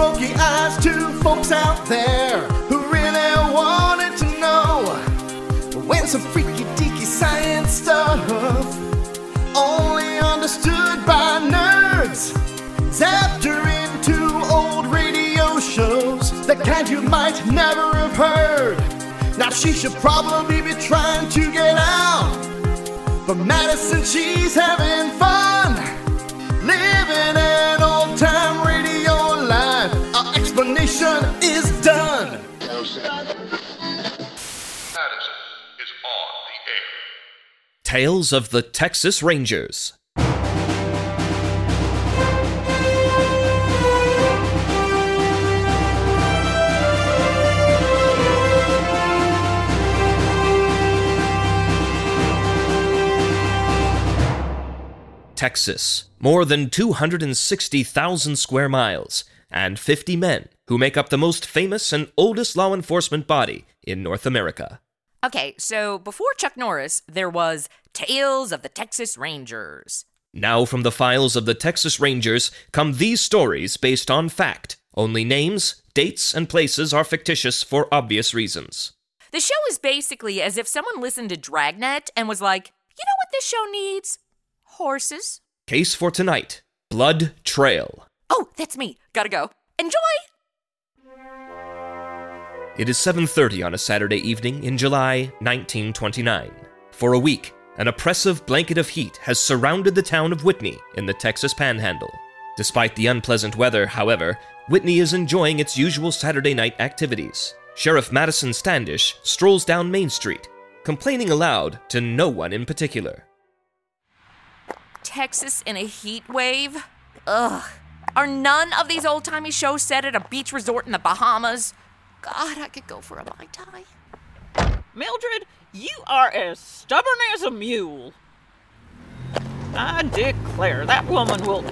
smoky eyes to folks out there who really wanted to know when some freaky deaky science stuff only understood by nerds zapped her into old radio shows the kind you might never have heard. Now she should probably be trying to get out. But Madison, she's having fun. Tales of the Texas Rangers. Texas, more than 260,000 square miles, and 50 men who make up the most famous and oldest law enforcement body in North America. Okay, so before Chuck Norris, there was Tales of the Texas Rangers. Now, from the files of the Texas Rangers come these stories based on fact. Only names, dates, and places are fictitious for obvious reasons. The show is basically as if someone listened to Dragnet and was like, you know what this show needs? Horses. Case for tonight Blood Trail. Oh, that's me. Gotta go. Enjoy! It is 7:30 on a Saturday evening in July 1929. For a week, an oppressive blanket of heat has surrounded the town of Whitney in the Texas Panhandle. Despite the unpleasant weather, however, Whitney is enjoying its usual Saturday night activities. Sheriff Madison Standish strolls down Main Street, complaining aloud to no one in particular. Texas in a heat wave? Ugh. Are none of these old timey shows set at a beach resort in the Bahamas? God, I could go for a Mai Tai. Mildred, you are as stubborn as a mule. I declare that woman will.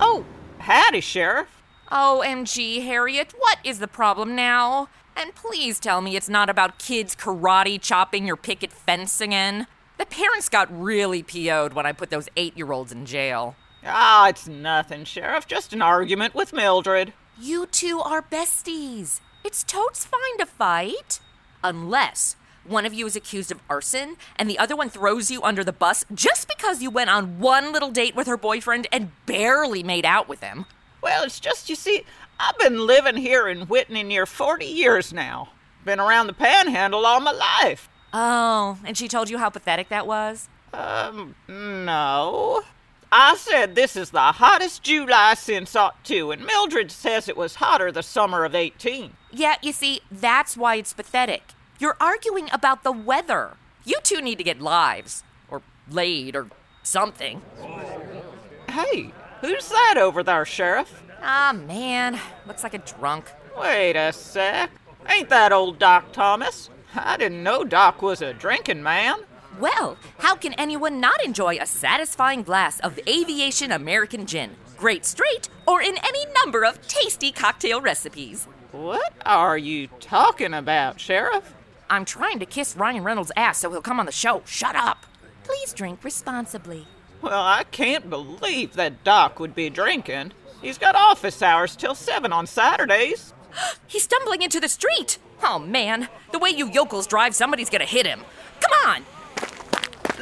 Oh, Hattie, Sheriff. OMG, Harriet, what is the problem now? And please tell me it's not about kids karate chopping your picket fence again. The parents got really PO'd when I put those eight year olds in jail. Ah, it's nothing, Sheriff. Just an argument with Mildred. You two are besties. It's totes fine to fight. Unless one of you is accused of arson and the other one throws you under the bus just because you went on one little date with her boyfriend and barely made out with him. Well, it's just, you see, I've been living here in Whitney near 40 years now. Been around the panhandle all my life. Oh, and she told you how pathetic that was? Um, no. I said this is the hottest July since ought two, and Mildred says it was hotter the summer of 18. Yeah, you see, that's why it's pathetic. You're arguing about the weather. You two need to get lives, or laid, or something. Hey, who's that over there, Sheriff? Ah, man, looks like a drunk. Wait a sec. Ain't that old Doc Thomas? I didn't know Doc was a drinking man. Well, how can anyone not enjoy a satisfying glass of aviation American gin? Great straight, or in any number of tasty cocktail recipes. What are you talking about, Sheriff? I'm trying to kiss Ryan Reynolds' ass so he'll come on the show. Shut up. Please drink responsibly. Well, I can't believe that Doc would be drinking. He's got office hours till 7 on Saturdays. He's stumbling into the street. Oh man, the way you yokels drive, somebody's gonna hit him. Come on!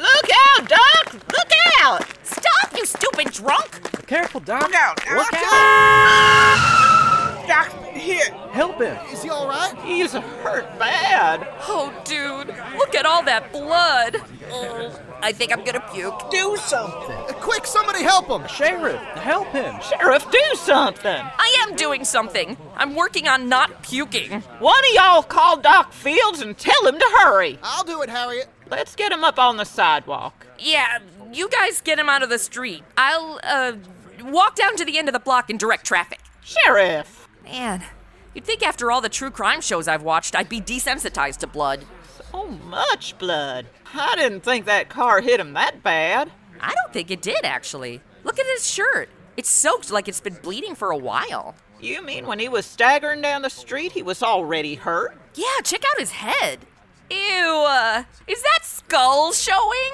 Look out, Doc! Look out! Stop, you stupid drunk! Careful, Doc. Look out! Look Watch out! Doc, here. Help him. Is he alright? He's hurt bad. Oh, dude, look at all that blood. Oh, I think I'm gonna puke. Do something. Uh, quick, somebody help him! Sheriff, help him. Sheriff, do something! I am doing something. I'm working on not puking. One of y'all call Doc Fields and tell him to hurry. I'll do it, Harriet. Let's get him up on the sidewalk. Yeah, you guys get him out of the street. I'll, uh, walk down to the end of the block and direct traffic. Sheriff! Man, you'd think after all the true crime shows I've watched, I'd be desensitized to blood. So much blood. I didn't think that car hit him that bad. I don't think it did, actually. Look at his shirt. It's soaked like it's been bleeding for a while. You mean when he was staggering down the street, he was already hurt? Yeah, check out his head. Ew, uh, is that skull showing?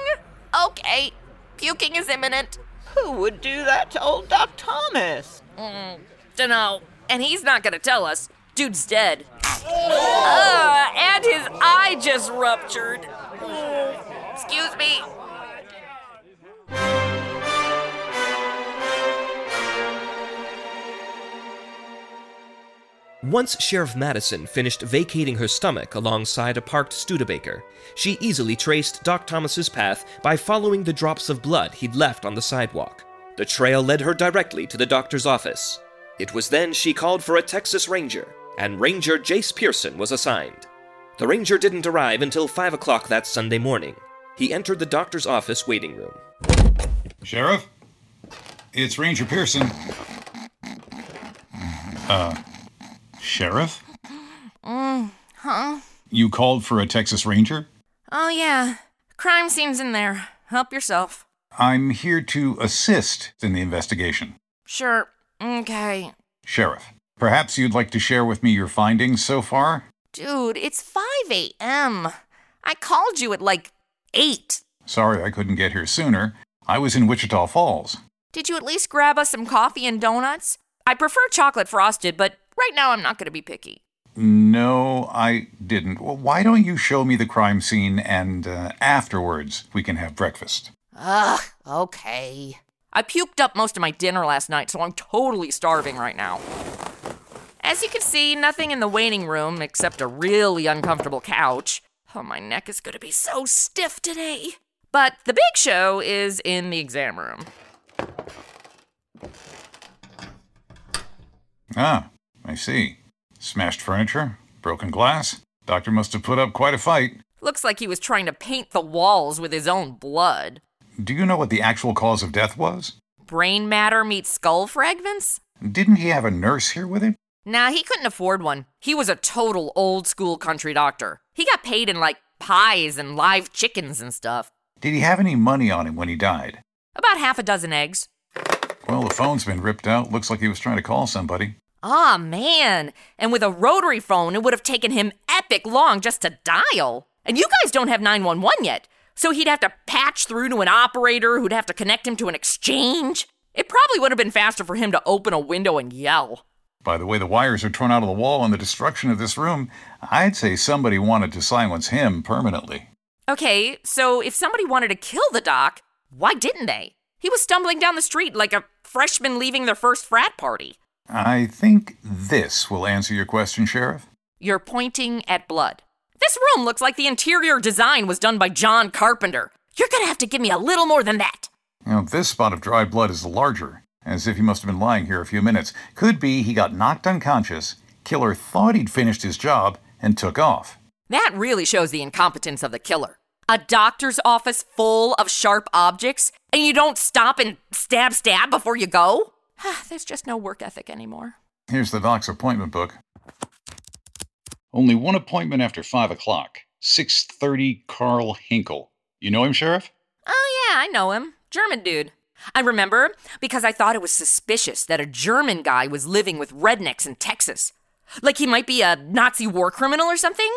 Okay, puking is imminent. Who would do that to old Doc Thomas? Mm, dunno. And he's not gonna tell us. Dude's dead. Uh, and his eye just ruptured. Excuse me. Once Sheriff Madison finished vacating her stomach alongside a parked Studebaker, she easily traced Doc Thomas's path by following the drops of blood he'd left on the sidewalk. The trail led her directly to the doctor's office. It was then she called for a Texas Ranger, and Ranger Jace Pearson was assigned. The Ranger didn't arrive until 5 o'clock that Sunday morning. He entered the doctor's office waiting room. Sheriff? It's Ranger Pearson. Uh, Sheriff? Mm, huh? You called for a Texas Ranger? Oh, yeah. Crime scene's in there. Help yourself. I'm here to assist in the investigation. Sure. Okay. Sheriff, perhaps you'd like to share with me your findings so far? Dude, it's 5 a.m. I called you at like 8. Sorry I couldn't get here sooner. I was in Wichita Falls. Did you at least grab us some coffee and donuts? I prefer chocolate frosted, but right now I'm not going to be picky. No, I didn't. Well, why don't you show me the crime scene and uh, afterwards we can have breakfast? Ugh, okay. I puked up most of my dinner last night, so I'm totally starving right now. As you can see, nothing in the waiting room except a really uncomfortable couch. Oh, my neck is going to be so stiff today. But the big show is in the exam room. Ah, I see. Smashed furniture, broken glass. Doctor must have put up quite a fight. Looks like he was trying to paint the walls with his own blood. Do you know what the actual cause of death was? Brain matter meets skull fragments? Didn't he have a nurse here with him? Nah, he couldn't afford one. He was a total old school country doctor. He got paid in like pies and live chickens and stuff. Did he have any money on him when he died? About half a dozen eggs. Well, the phone's been ripped out. Looks like he was trying to call somebody. Ah, man. And with a rotary phone, it would have taken him epic long just to dial. And you guys don't have 911 yet. So he'd have to patch through to an operator who'd have to connect him to an exchange. It probably would have been faster for him to open a window and yell. By the way the wires are torn out of the wall and the destruction of this room, I'd say somebody wanted to silence him permanently. Okay, so if somebody wanted to kill the doc, why didn't they? He was stumbling down the street like a freshman leaving their first frat party. I think this will answer your question, Sheriff. You're pointing at blood. This room looks like the interior design was done by John Carpenter. You're gonna have to give me a little more than that. Know, this spot of dried blood is larger, as if he must have been lying here a few minutes. Could be he got knocked unconscious, killer thought he'd finished his job, and took off. That really shows the incompetence of the killer. A doctor's office full of sharp objects, and you don't stop and stab stab before you go? There's just no work ethic anymore. Here's the doc's appointment book. Only one appointment after five o'clock. Six thirty. Carl Hinkle. You know him, Sheriff? Oh, yeah, I know him. German dude. I remember because I thought it was suspicious that a German guy was living with rednecks in Texas. Like he might be a Nazi war criminal or something?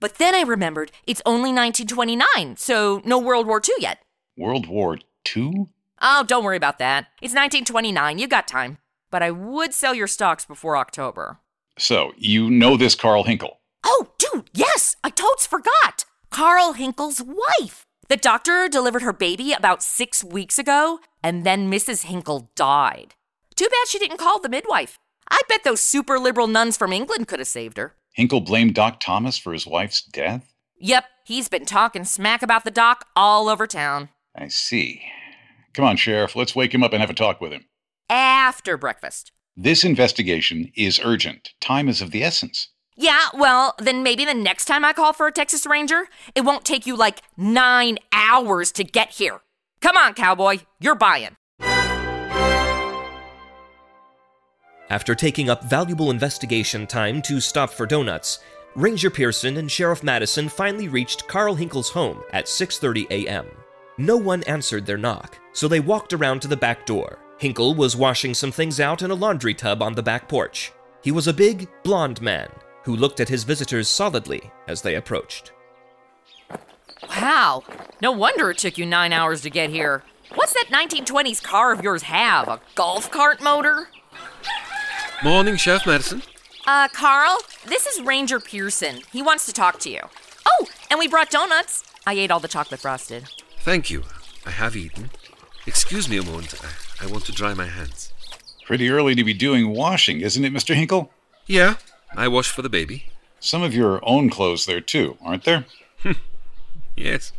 But then I remembered it's only 1929, so no World War II yet. World War Two. Oh, don't worry about that. It's 1929, you got time. But I would sell your stocks before October. So you know this Carl Hinkle? Oh, dude, yes, I totes forgot. Carl Hinkle's wife. The doctor delivered her baby about six weeks ago, and then Mrs. Hinkle died. Too bad she didn't call the midwife. I bet those super liberal nuns from England could have saved her. Hinkle blamed Doc Thomas for his wife's death. Yep, he's been talking smack about the doc all over town. I see. Come on, Sheriff. Let's wake him up and have a talk with him. After breakfast. This investigation is urgent. Time is of the essence. Yeah, well, then maybe the next time I call for a Texas Ranger, it won't take you like nine hours to get here. Come on, cowboy, you're buying. After taking up valuable investigation time to stop for donuts, Ranger Pearson and Sheriff Madison finally reached Carl Hinkle's home at 6:30 a.m. No one answered their knock, so they walked around to the back door. Hinkle was washing some things out in a laundry tub on the back porch. He was a big, blond man who looked at his visitors solidly as they approached. Wow, no wonder it took you nine hours to get here. What's that 1920s car of yours have? A golf cart motor? Morning, Chef Madison. Uh, Carl, this is Ranger Pearson. He wants to talk to you. Oh, and we brought donuts. I ate all the chocolate frosted. Thank you. I have eaten. Excuse me a moment. I, I want to dry my hands. Pretty early to be doing washing, isn't it, Mr. Hinkle? Yeah, I wash for the baby. Some of your own clothes there, too, aren't there? Hmm. Yes.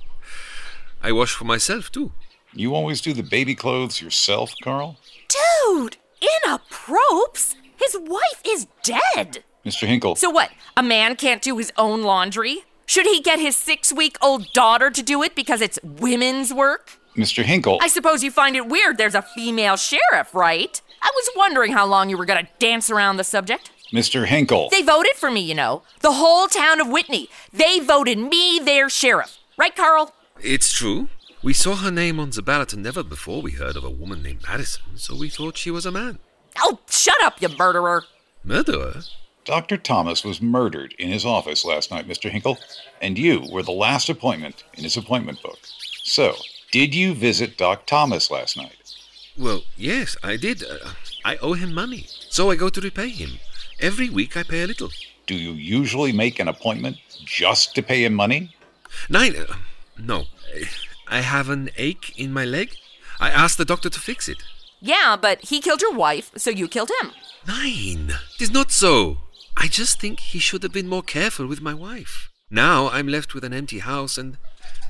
I wash for myself, too. You always do the baby clothes yourself, Carl? Dude, in a propes? His wife is dead. Mr. Hinkle, So what? A man can't do his own laundry? Should he get his six week old daughter to do it because it's women's work? Mr. Hinkle, I suppose you find it weird there's a female sheriff, right? I was wondering how long you were gonna dance around the subject. Mr. Hinkle. They voted for me, you know. The whole town of Whitney. They voted me their sheriff. Right, Carl? It's true. We saw her name on the ballot and never before we heard of a woman named Madison, so we thought she was a man. Oh, shut up, you murderer. Murderer? Dr. Thomas was murdered in his office last night, Mr. Hinkle, and you were the last appointment in his appointment book. So, did you visit Doc Thomas last night? Well, yes, I did. Uh, I owe him money, so I go to repay him. Every week I pay a little. Do you usually make an appointment just to pay him money? Nein. Uh, no. I have an ache in my leg. I asked the doctor to fix it. Yeah, but he killed your wife, so you killed him. Nein. It is not so. I just think he should have been more careful with my wife. Now I'm left with an empty house and,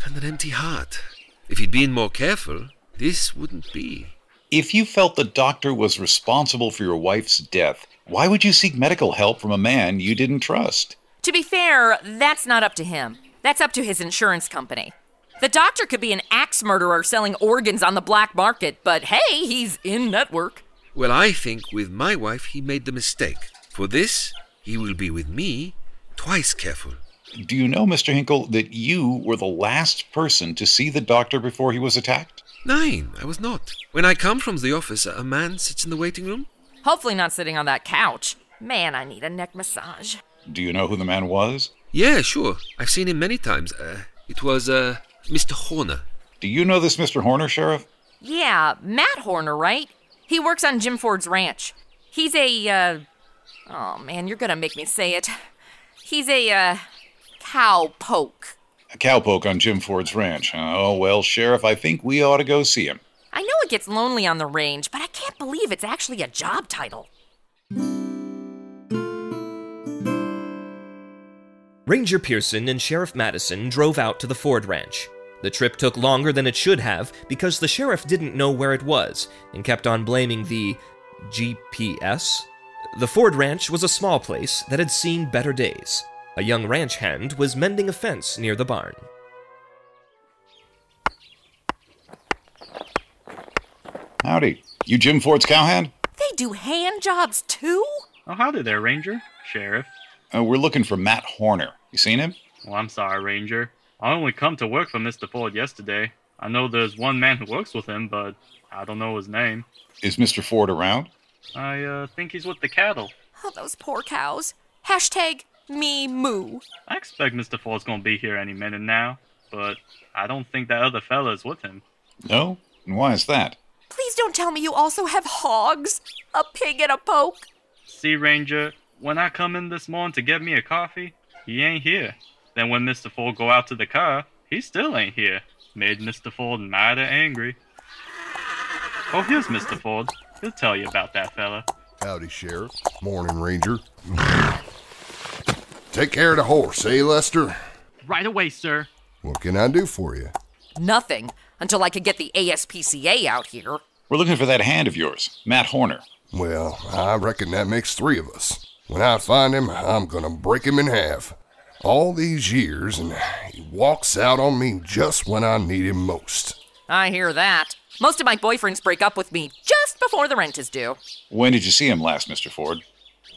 and an empty heart. If he'd been more careful, this wouldn't be. If you felt the doctor was responsible for your wife's death, why would you seek medical help from a man you didn't trust? To be fair, that's not up to him. That's up to his insurance company. The doctor could be an axe murderer selling organs on the black market, but hey, he's in network. Well, I think with my wife he made the mistake. For this, he will be with me twice careful. Do you know, Mr. Hinkle, that you were the last person to see the doctor before he was attacked? Nein, I was not. When I come from the office, a man sits in the waiting room. Hopefully, not sitting on that couch. Man, I need a neck massage. Do you know who the man was? Yeah, sure. I've seen him many times. Uh, it was, uh, Mr. Horner. Do you know this Mr. Horner, Sheriff? Yeah, Matt Horner, right? He works on Jim Ford's ranch. He's a, uh. Oh man, you're gonna make me say it. He's a, uh. Cow poke. A cowpoke on Jim Ford's ranch. Oh, well, Sheriff, I think we ought to go see him. I know it gets lonely on the range, but I can't believe it's actually a job title. Ranger Pearson and Sheriff Madison drove out to the Ford Ranch. The trip took longer than it should have because the sheriff didn't know where it was and kept on blaming the GPS. The Ford Ranch was a small place that had seen better days. A young ranch hand was mending a fence near the barn. Howdy. You Jim Ford's cowhand? They do hand jobs too? Oh, howdy there, Ranger. Sheriff. Uh, we're looking for Matt Horner. You seen him? Well, I'm sorry, Ranger. I only come to work for Mr. Ford yesterday. I know there's one man who works with him, but I don't know his name. Is Mr. Ford around? I uh, think he's with the cattle. Oh, those poor cows. Hashtag me moo. I expect Mr. Ford's gonna be here any minute now, but I don't think that other fella is with him. No? And why is that? Please don't tell me you also have hogs. A pig and a poke. See, Ranger, when I come in this morning to get me a coffee, he ain't here. Then when Mr. Ford go out to the car, he still ain't here. Made Mr. Ford mighty angry. Oh, here's Mr. Ford. He'll tell you about that fella. Howdy, Sheriff. Morning, Ranger. Take care of the horse, eh, Lester? Right away, sir. What can I do for you? Nothing until I can get the ASPCA out here. We're looking for that hand of yours, Matt Horner. Well, I reckon that makes three of us. When I find him, I'm gonna break him in half. All these years, and he walks out on me just when I need him most. I hear that. Most of my boyfriends break up with me just before the rent is due. When did you see him last, Mr. Ford?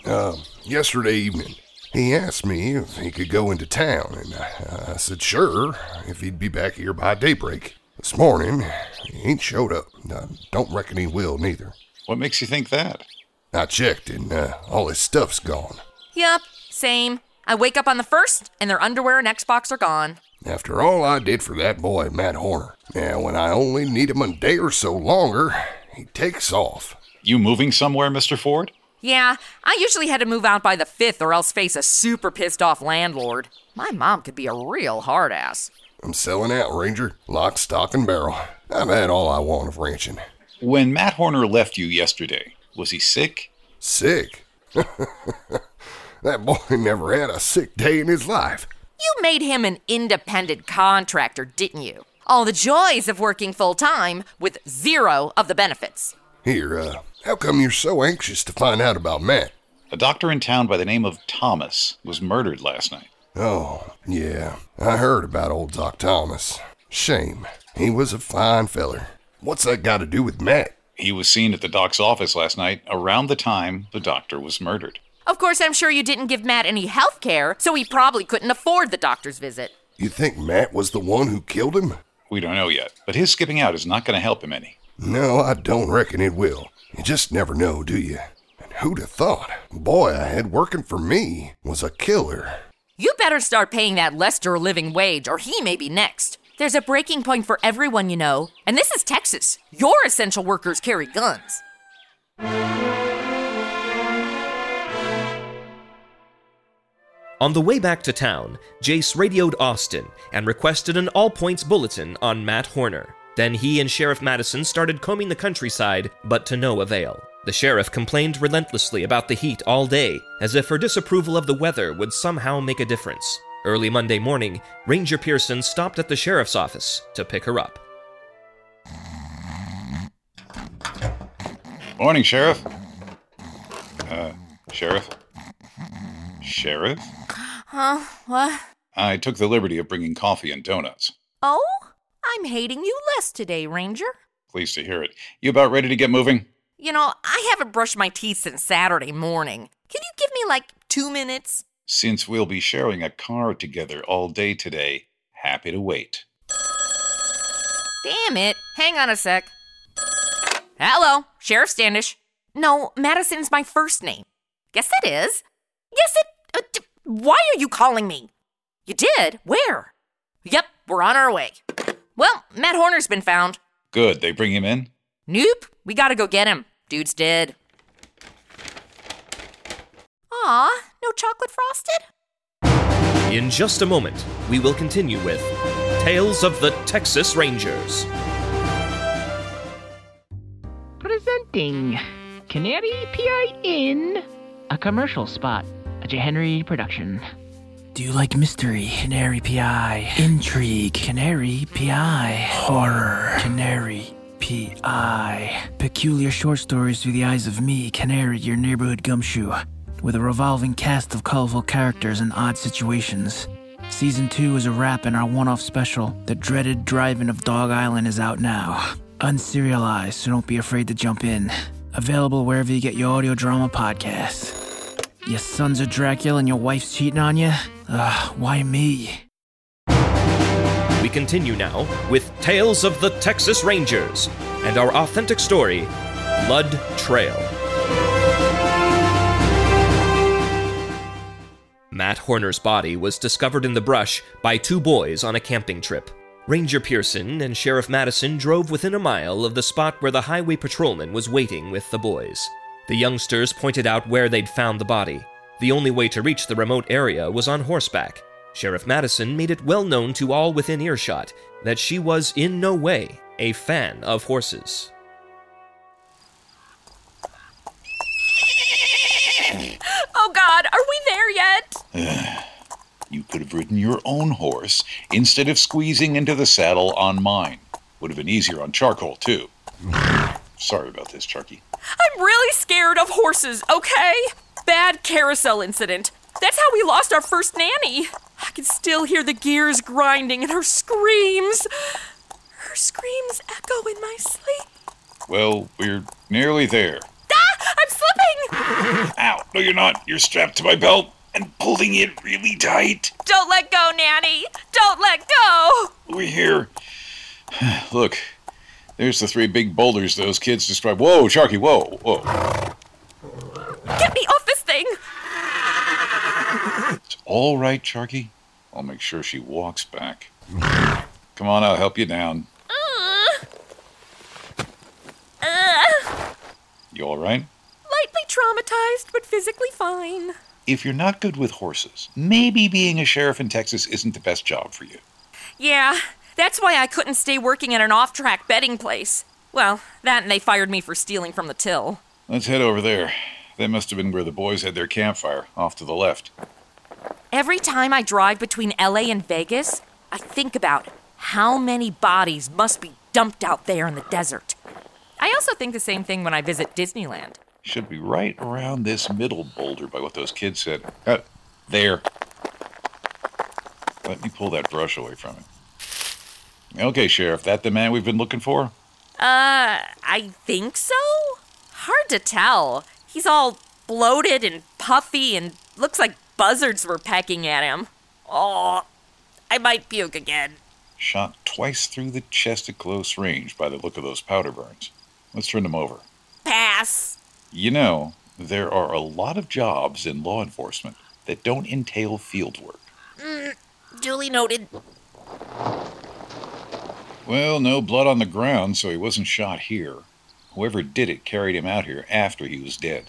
Uh, yesterday evening, he asked me if he could go into town, and I, I said sure, if he'd be back here by daybreak. This morning, he ain't showed up. I don't reckon he will, neither. What makes you think that? I checked, and uh, all his stuff's gone. Yup, same. I wake up on the first, and their underwear and Xbox are gone. After all I did for that boy, Matt Horner. Now, when I only need him a day or so longer, he takes off. You moving somewhere, Mr. Ford? Yeah, I usually had to move out by the 5th or else face a super pissed off landlord. My mom could be a real hard ass. I'm selling out, Ranger. Lock, stock, and barrel. I've had all I want of ranching. When Matt Horner left you yesterday, was he sick? Sick? that boy never had a sick day in his life. You made him an independent contractor, didn't you? All the joys of working full time with zero of the benefits. Here, uh, how come you're so anxious to find out about Matt? A doctor in town by the name of Thomas was murdered last night. Oh, yeah, I heard about old Doc Thomas. Shame. He was a fine feller. What's that got to do with Matt? He was seen at the doc's office last night around the time the doctor was murdered. Of course, I'm sure you didn't give Matt any health care, so he probably couldn't afford the doctor's visit. You think Matt was the one who killed him? We don't know yet, but his skipping out is not going to help him any. No, I don't reckon it will. You just never know, do you? And who'd have thought? Boy I had working for me was a killer. You better start paying that Lester a living wage, or he may be next. There's a breaking point for everyone, you know. And this is Texas. Your essential workers carry guns. On the way back to town, Jace radioed Austin and requested an all points bulletin on Matt Horner. Then he and Sheriff Madison started combing the countryside, but to no avail. The sheriff complained relentlessly about the heat all day, as if her disapproval of the weather would somehow make a difference. Early Monday morning, Ranger Pearson stopped at the sheriff's office to pick her up. Morning, Sheriff. Uh, Sheriff? Sheriff? Huh? What? I took the liberty of bringing coffee and donuts. Oh? I'm hating you less today, Ranger. Pleased to hear it. You about ready to get moving? You know, I haven't brushed my teeth since Saturday morning. Can you give me like two minutes? Since we'll be sharing a car together all day today, happy to wait. Damn it. Hang on a sec. Hello, Sheriff Standish. No, Madison's my first name. Yes, it is. Yes, it. Uh, d- why are you calling me? You did? Where? Yep, we're on our way. Well, Matt Horner's been found. Good, they bring him in? Nope, we gotta go get him. Dude's dead. Aw, no chocolate frosted? In just a moment, we will continue with Tales of the Texas Rangers. Presenting Canary PI in a commercial spot, a J. Henry production. Do you like mystery? Canary PI. Intrigue? Canary PI. Horror? Canary PI. Peculiar short stories through the eyes of me, Canary, your neighborhood gumshoe, with a revolving cast of colorful characters and odd situations. Season 2 is a wrap in our one off special. The dreaded driving of Dog Island is out now. Unserialized, so don't be afraid to jump in. Available wherever you get your audio drama podcasts. Your son's a Dracula and your wife's cheating on you? Ugh, why me? We continue now with Tales of the Texas Rangers and our authentic story, Blood Trail. Matt Horner's body was discovered in the brush by two boys on a camping trip. Ranger Pearson and Sheriff Madison drove within a mile of the spot where the highway patrolman was waiting with the boys. The youngsters pointed out where they'd found the body. The only way to reach the remote area was on horseback. Sheriff Madison made it well known to all within earshot that she was in no way a fan of horses. Oh god, are we there yet? You could have ridden your own horse instead of squeezing into the saddle on mine. Would have been easier on charcoal, too. Sorry about this, Charky. I'm really scared of horses, okay? Bad carousel incident. That's how we lost our first nanny. I can still hear the gears grinding and her screams. Her screams echo in my sleep. Well, we're nearly there. Ah! I'm slipping! Ow! No, you're not. You're strapped to my belt and pulling it really tight. Don't let go, Nanny! Don't let go! We're here. Look, there's the three big boulders those kids described. Whoa, Charky, whoa, whoa. Get me off this thing! It's all right, Charky. I'll make sure she walks back. Come on, I'll help you down. Uh, uh, You all right? lightly traumatized, but physically fine. If you're not good with horses, maybe being a sheriff in Texas isn't the best job for you. Yeah, that's why I couldn't stay working at an off track betting place. Well, that and they fired me for stealing from the till. Let's head over there. That must have been where the boys had their campfire, off to the left. Every time I drive between LA and Vegas, I think about how many bodies must be dumped out there in the desert. I also think the same thing when I visit Disneyland. Should be right around this middle boulder by what those kids said. Uh, there. Let me pull that brush away from it. Okay, Sheriff, that the man we've been looking for? Uh, I think so? Hard to tell. He's all bloated and puffy and looks like buzzards were pecking at him. Oh, I might puke again. Shot twice through the chest at close range by the look of those powder burns. Let's turn them over. Pass. You know, there are a lot of jobs in law enforcement that don't entail field work. Mm, duly noted. Well, no blood on the ground, so he wasn't shot here. Whoever did it carried him out here after he was dead.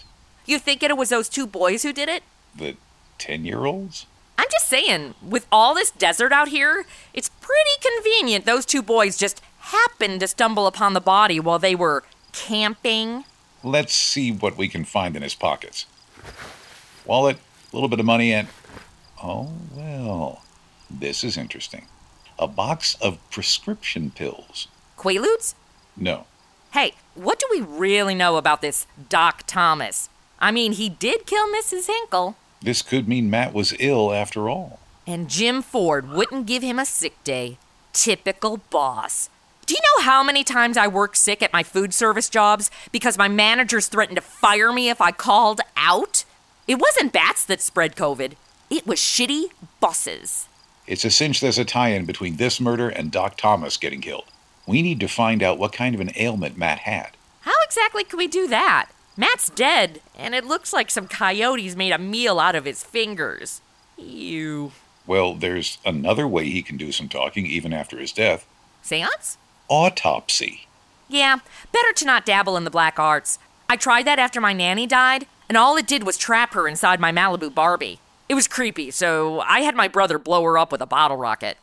You think it was those two boys who did it? The 10 year olds? I'm just saying, with all this desert out here, it's pretty convenient those two boys just happened to stumble upon the body while they were camping. Let's see what we can find in his pockets. Wallet, a little bit of money, and. Oh, well. This is interesting. A box of prescription pills. Quaaludes? No. Hey, what do we really know about this Doc Thomas? I mean, he did kill Mrs. Hinkle. This could mean Matt was ill after all. And Jim Ford wouldn't give him a sick day. Typical boss. Do you know how many times I worked sick at my food service jobs because my managers threatened to fire me if I called out? It wasn't bats that spread COVID, it was shitty bosses. It's a cinch there's a tie in between this murder and Doc Thomas getting killed. We need to find out what kind of an ailment Matt had. How exactly can we do that? Matt's dead, and it looks like some coyotes made a meal out of his fingers. Ew. Well, there's another way he can do some talking even after his death Seance? autopsy. Yeah, better to not dabble in the black arts. I tried that after my nanny died, and all it did was trap her inside my Malibu Barbie. It was creepy, so I had my brother blow her up with a bottle rocket.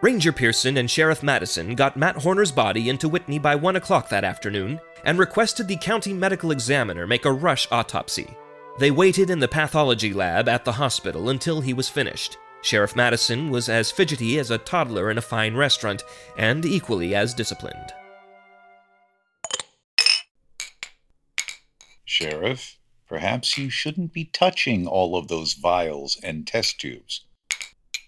Ranger Pearson and Sheriff Madison got Matt Horner's body into Whitney by 1 o'clock that afternoon and requested the county medical examiner make a rush autopsy. They waited in the pathology lab at the hospital until he was finished. Sheriff Madison was as fidgety as a toddler in a fine restaurant and equally as disciplined. Sheriff, perhaps you shouldn't be touching all of those vials and test tubes.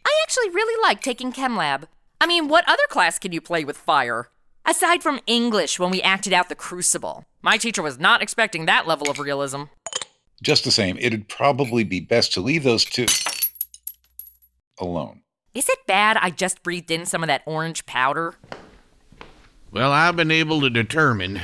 I actually really like taking Chem Lab. I mean, what other class can you play with fire? Aside from English when we acted out the Crucible. My teacher was not expecting that level of realism. Just the same, it'd probably be best to leave those two alone. Is it bad I just breathed in some of that orange powder? Well, I've been able to determine.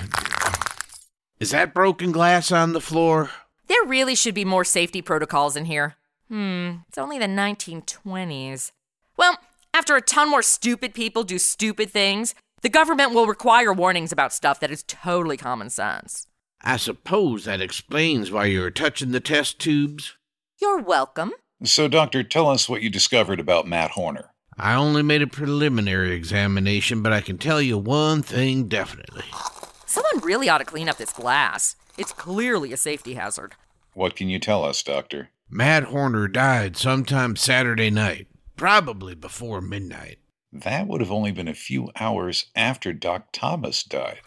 Is that broken glass on the floor? There really should be more safety protocols in here. Hmm, it's only the 1920s. Well, after a ton more stupid people do stupid things, the government will require warnings about stuff that is totally common sense. I suppose that explains why you were touching the test tubes. You're welcome. So, Doctor, tell us what you discovered about Matt Horner. I only made a preliminary examination, but I can tell you one thing definitely. Someone really ought to clean up this glass. It's clearly a safety hazard. What can you tell us, Doctor? Matt Horner died sometime Saturday night, probably before midnight. That would have only been a few hours after Doc Thomas died.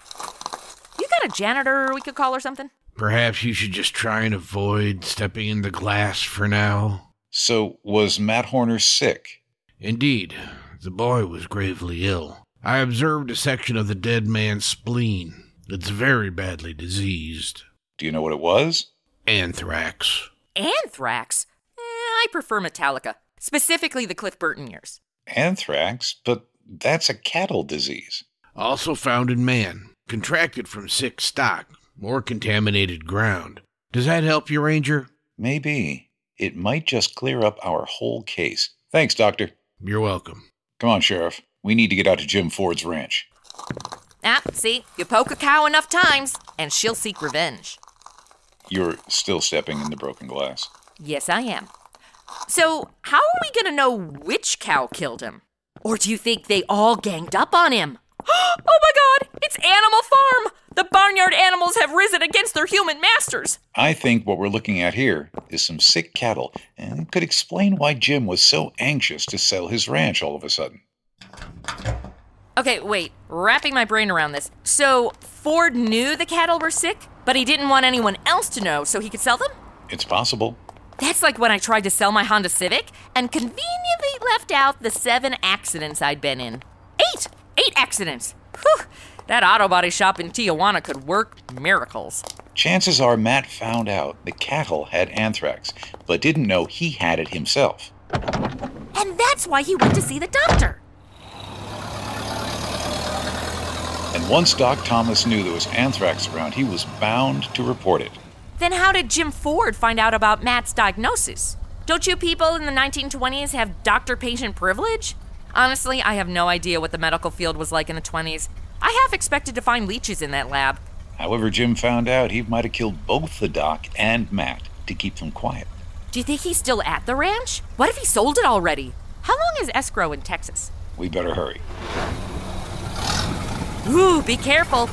You got a janitor we could call or something? Perhaps you should just try and avoid stepping in the glass for now. So, was Matt Horner sick? Indeed, the boy was gravely ill. I observed a section of the dead man's spleen. It's very badly diseased. Do you know what it was? Anthrax. Anthrax? Eh, I prefer Metallica, specifically the Cliff Burton years. Anthrax? But that's a cattle disease. Also found in man, contracted from sick stock or contaminated ground. Does that help you, Ranger? Maybe. It might just clear up our whole case. Thanks, Doctor. You're welcome. Come on, Sheriff. We need to get out to Jim Ford's ranch. Ah, see, you poke a cow enough times, and she'll seek revenge. You're still stepping in the broken glass. Yes, I am. So, how are we gonna know which cow killed him? Or do you think they all ganged up on him? oh my god, it's Animal Farm! The barnyard animals have risen against their human masters! I think what we're looking at here is some sick cattle, and it could explain why Jim was so anxious to sell his ranch all of a sudden. Okay, wait, wrapping my brain around this. So, Ford knew the cattle were sick, but he didn't want anyone else to know so he could sell them? It's possible. That's like when I tried to sell my Honda Civic and conveniently left out the seven accidents I'd been in. Eight! Eight accidents! Whew! That auto body shop in Tijuana could work miracles. Chances are Matt found out the cattle had anthrax, but didn't know he had it himself. And that's why he went to see the doctor. And once Doc Thomas knew there was anthrax around, he was bound to report it. Then how did Jim Ford find out about Matt's diagnosis? Don't you people in the 1920s have doctor patient privilege? Honestly, I have no idea what the medical field was like in the 20s. I half expected to find leeches in that lab. However, Jim found out he might have killed both the doc and Matt to keep them quiet. Do you think he's still at the ranch? What if he sold it already? How long is escrow in Texas? We better hurry. Ooh, be careful.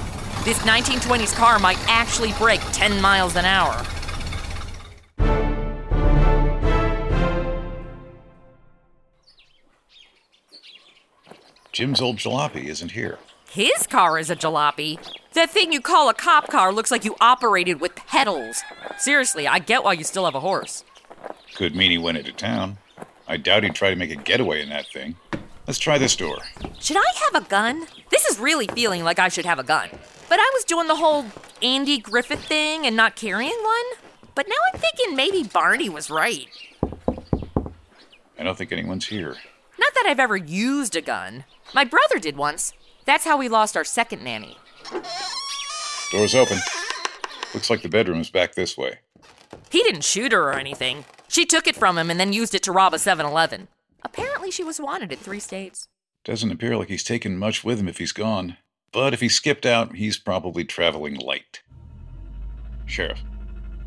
This 1920s car might actually break 10 miles an hour. Jim's old jalopy isn't here. His car is a jalopy. That thing you call a cop car looks like you operated with pedals. Seriously, I get why you still have a horse. Could mean he went into town. I doubt he'd try to make a getaway in that thing. Let's try this door. Should I have a gun? This is really feeling like I should have a gun. But I was doing the whole Andy Griffith thing and not carrying one. But now I'm thinking maybe Barney was right. I don't think anyone's here. Not that I've ever used a gun. My brother did once. That's how we lost our second nanny. Door's open. Looks like the bedroom's back this way. He didn't shoot her or anything. She took it from him and then used it to rob a 7 Eleven. Apparently, she was wanted in three states. Doesn't appear like he's taken much with him if he's gone. But if he skipped out, he's probably traveling light. Sheriff,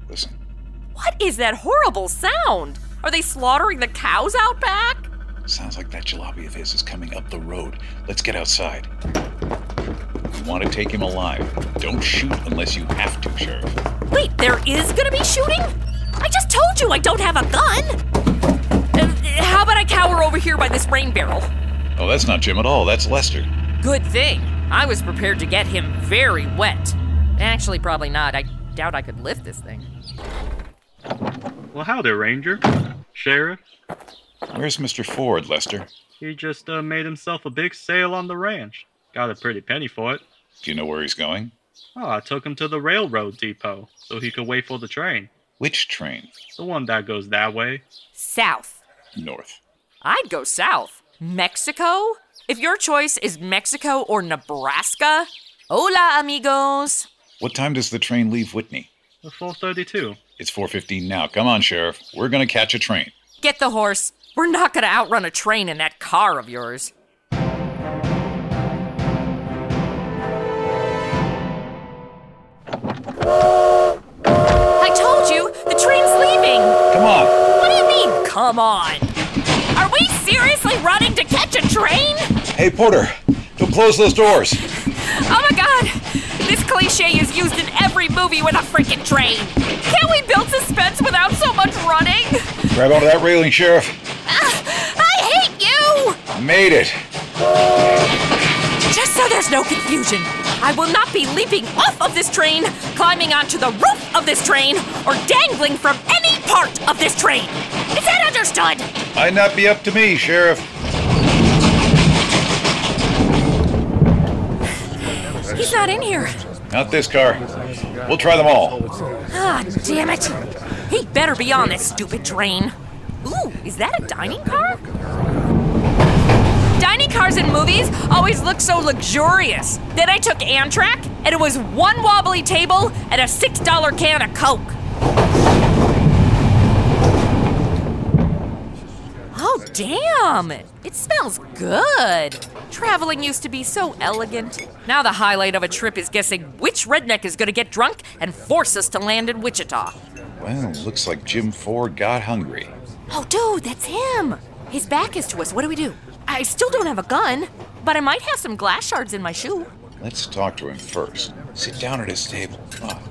listen. What is that horrible sound? Are they slaughtering the cows out back? Sounds like that jalopy of his is coming up the road. Let's get outside. We want to take him alive. Don't shoot unless you have to, Sheriff. Wait, there is gonna be shooting? I just told you I don't have a gun! How about I cower over here by this rain barrel? Oh, that's not Jim at all. That's Lester. Good thing. I was prepared to get him very wet. Actually, probably not. I doubt I could lift this thing. Well, howdy, Ranger. Sheriff. Where's Mr. Ford, Lester? He just uh, made himself a big sale on the ranch. Got a pretty penny for it. Do you know where he's going? Oh, I took him to the railroad depot so he could wait for the train. Which train? The one that goes that way. South. North. I'd go south. Mexico? If your choice is Mexico or Nebraska, hola, amigos. What time does the train leave Whitney? The 432. It's 4:15 now. Come on, Sheriff. We're going to catch a train. Get the horse. We're not gonna outrun a train in that car of yours. I told you, the train's leaving. Come on. What do you mean, come on? Seriously running to catch a train? Hey, Porter. Don't close those doors. Oh my god! This cliche is used in every movie with a freaking train. Can't we build suspense without so much running? Grab onto that railing, Sheriff. Ah, I hate you! Made it. Just so there's no confusion, I will not be leaping off of this train, climbing onto the roof of this train, or dangling from any part of this train. Is that understood? Might not be up to me, Sheriff. He's not in here. Not this car. We'll try them all. Ah, damn it. He better be on this stupid train. Ooh, is that a dining car? Dining cars in movies always look so luxurious. Then I took Amtrak, and it was one wobbly table and a $6 can of Coke. Oh, Damn! It smells good. Traveling used to be so elegant. Now the highlight of a trip is guessing which redneck is gonna get drunk and force us to land in Wichita. Well, looks like Jim Ford got hungry. Oh, dude, that's him. His back is to us. What do we do? I still don't have a gun, but I might have some glass shards in my shoe. Let's talk to him first. Sit down at his table. Come on.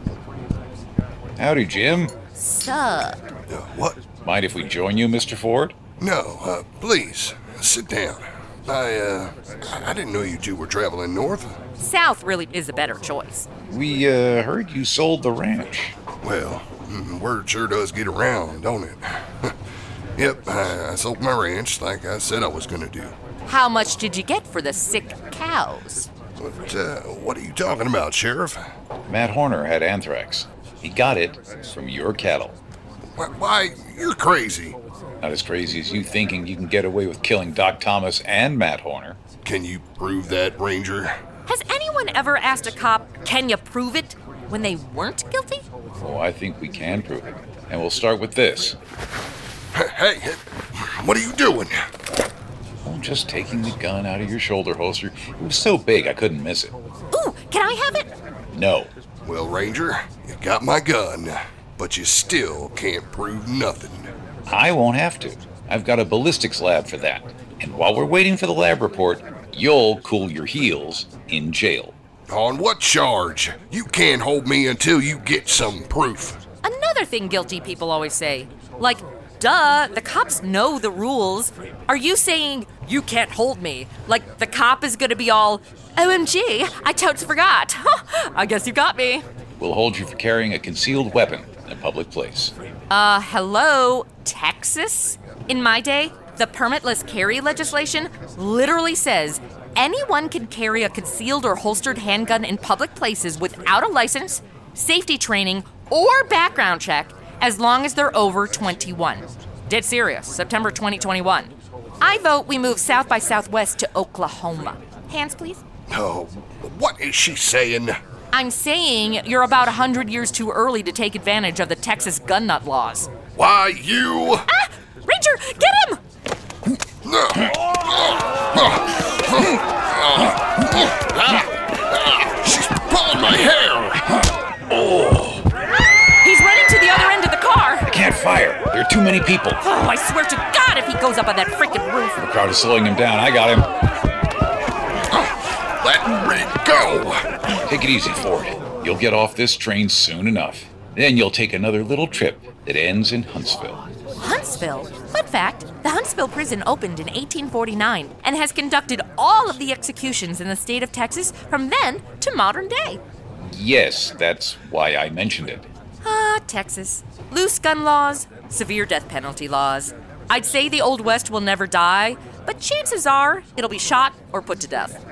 Howdy, Jim. Sup? Uh, what? Mind if we join you, Mr. Ford? No, uh, please, sit down. I, uh, I didn't know you two were traveling north. South really is a better choice. We, uh, heard you sold the ranch. Well, mm, word sure does get around, don't it? yep, I, I sold my ranch like I said I was gonna do. How much did you get for the sick cows? But, uh, what are you talking about, Sheriff? Matt Horner had anthrax. He got it from your cattle. Why, why you're crazy. Not as crazy as you thinking you can get away with killing Doc Thomas and Matt Horner. Can you prove that, Ranger? Has anyone ever asked a cop, can you prove it, when they weren't guilty? Oh, I think we can prove it. And we'll start with this. Hey, what are you doing? I'm just taking the gun out of your shoulder holster. It was so big I couldn't miss it. Ooh, can I have it? No. Well, Ranger, you got my gun, but you still can't prove nothing. I won't have to. I've got a ballistics lab for that. And while we're waiting for the lab report, you'll cool your heels in jail. On what charge? You can't hold me until you get some proof. Another thing guilty people always say. Like, duh, the cops know the rules. Are you saying you can't hold me? Like the cop is gonna be all, OMG, I totes forgot. I guess you got me. We'll hold you for carrying a concealed weapon in a public place. Uh, hello, Texas? In my day, the permitless carry legislation literally says anyone can carry a concealed or holstered handgun in public places without a license, safety training, or background check as long as they're over 21. Dead serious, September 2021. I vote we move South by Southwest to Oklahoma. Hands, please. Oh, what is she saying? I'm saying you're about 100 years too early to take advantage of the Texas gun nut laws. Why, you. Ah! Ranger, get him! She's pulling my hair! He's running to the other end of the car! I can't fire. There are too many people. Oh, I swear to God if he goes up on that freaking roof! The crowd is slowing him down. I got him. Let me go! Take it easy, Ford. You'll get off this train soon enough. Then you'll take another little trip that ends in Huntsville. Huntsville? Fun fact the Huntsville prison opened in 1849 and has conducted all of the executions in the state of Texas from then to modern day. Yes, that's why I mentioned it. Ah, Texas. Loose gun laws, severe death penalty laws. I'd say the Old West will never die, but chances are it'll be shot or put to death.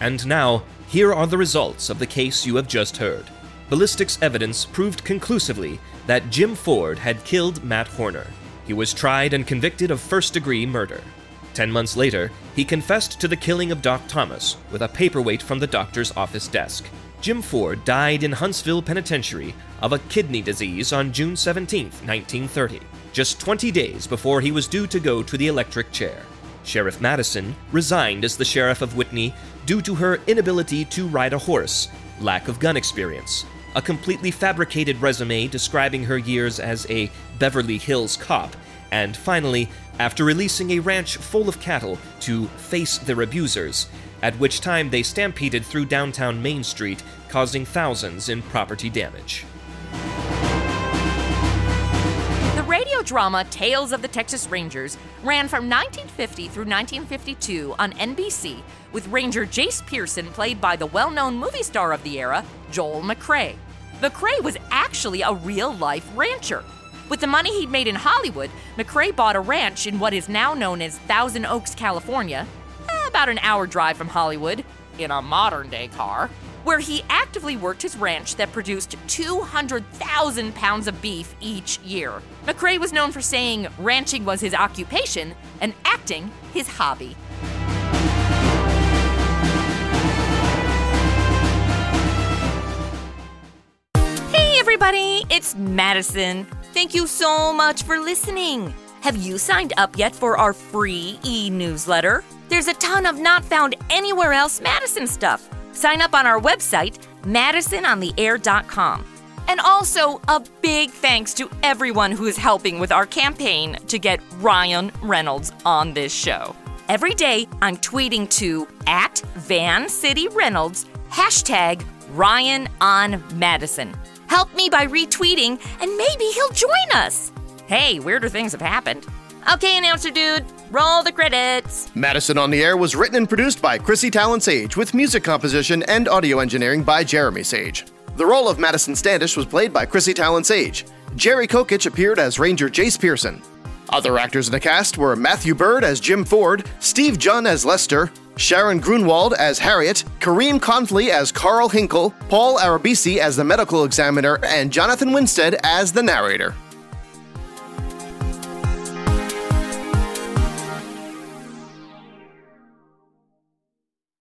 And now, here are the results of the case you have just heard. Ballistics evidence proved conclusively that Jim Ford had killed Matt Horner. He was tried and convicted of first degree murder. Ten months later, he confessed to the killing of Doc Thomas with a paperweight from the doctor's office desk. Jim Ford died in Huntsville Penitentiary of a kidney disease on June 17, 1930, just 20 days before he was due to go to the electric chair. Sheriff Madison resigned as the sheriff of Whitney due to her inability to ride a horse, lack of gun experience, a completely fabricated resume describing her years as a Beverly Hills cop, and finally, after releasing a ranch full of cattle to face their abusers, at which time they stampeded through downtown Main Street, causing thousands in property damage. Radio drama Tales of the Texas Rangers ran from 1950 through 1952 on NBC with Ranger Jace Pearson played by the well known movie star of the era, Joel McCrea. McCrea was actually a real life rancher. With the money he'd made in Hollywood, McCrea bought a ranch in what is now known as Thousand Oaks, California, about an hour drive from Hollywood, in a modern day car, where he actively worked his ranch that produced 200,000 pounds of beef each year. McCrea was known for saying ranching was his occupation and acting his hobby. Hey everybody, it's Madison. Thank you so much for listening. Have you signed up yet for our free e newsletter? There's a ton of not found anywhere else Madison stuff. Sign up on our website, madisonontheair.com. And also, a big thanks to everyone who is helping with our campaign to get Ryan Reynolds on this show. Every day, I'm tweeting to at Van City Reynolds, hashtag Ryan on Madison. Help me by retweeting, and maybe he'll join us. Hey, weirder things have happened. Okay, announcer dude, roll the credits. Madison on the Air was written and produced by Chrissy Talon Sage, with music composition and audio engineering by Jeremy Sage. The role of Madison Standish was played by Chrissy Talon Sage. Jerry Kokich appeared as Ranger Jace Pearson. Other actors in the cast were Matthew Bird as Jim Ford, Steve Junn as Lester, Sharon Grunwald as Harriet, Kareem Confley as Carl Hinkle, Paul Arabisi as the medical examiner, and Jonathan Winstead as the narrator.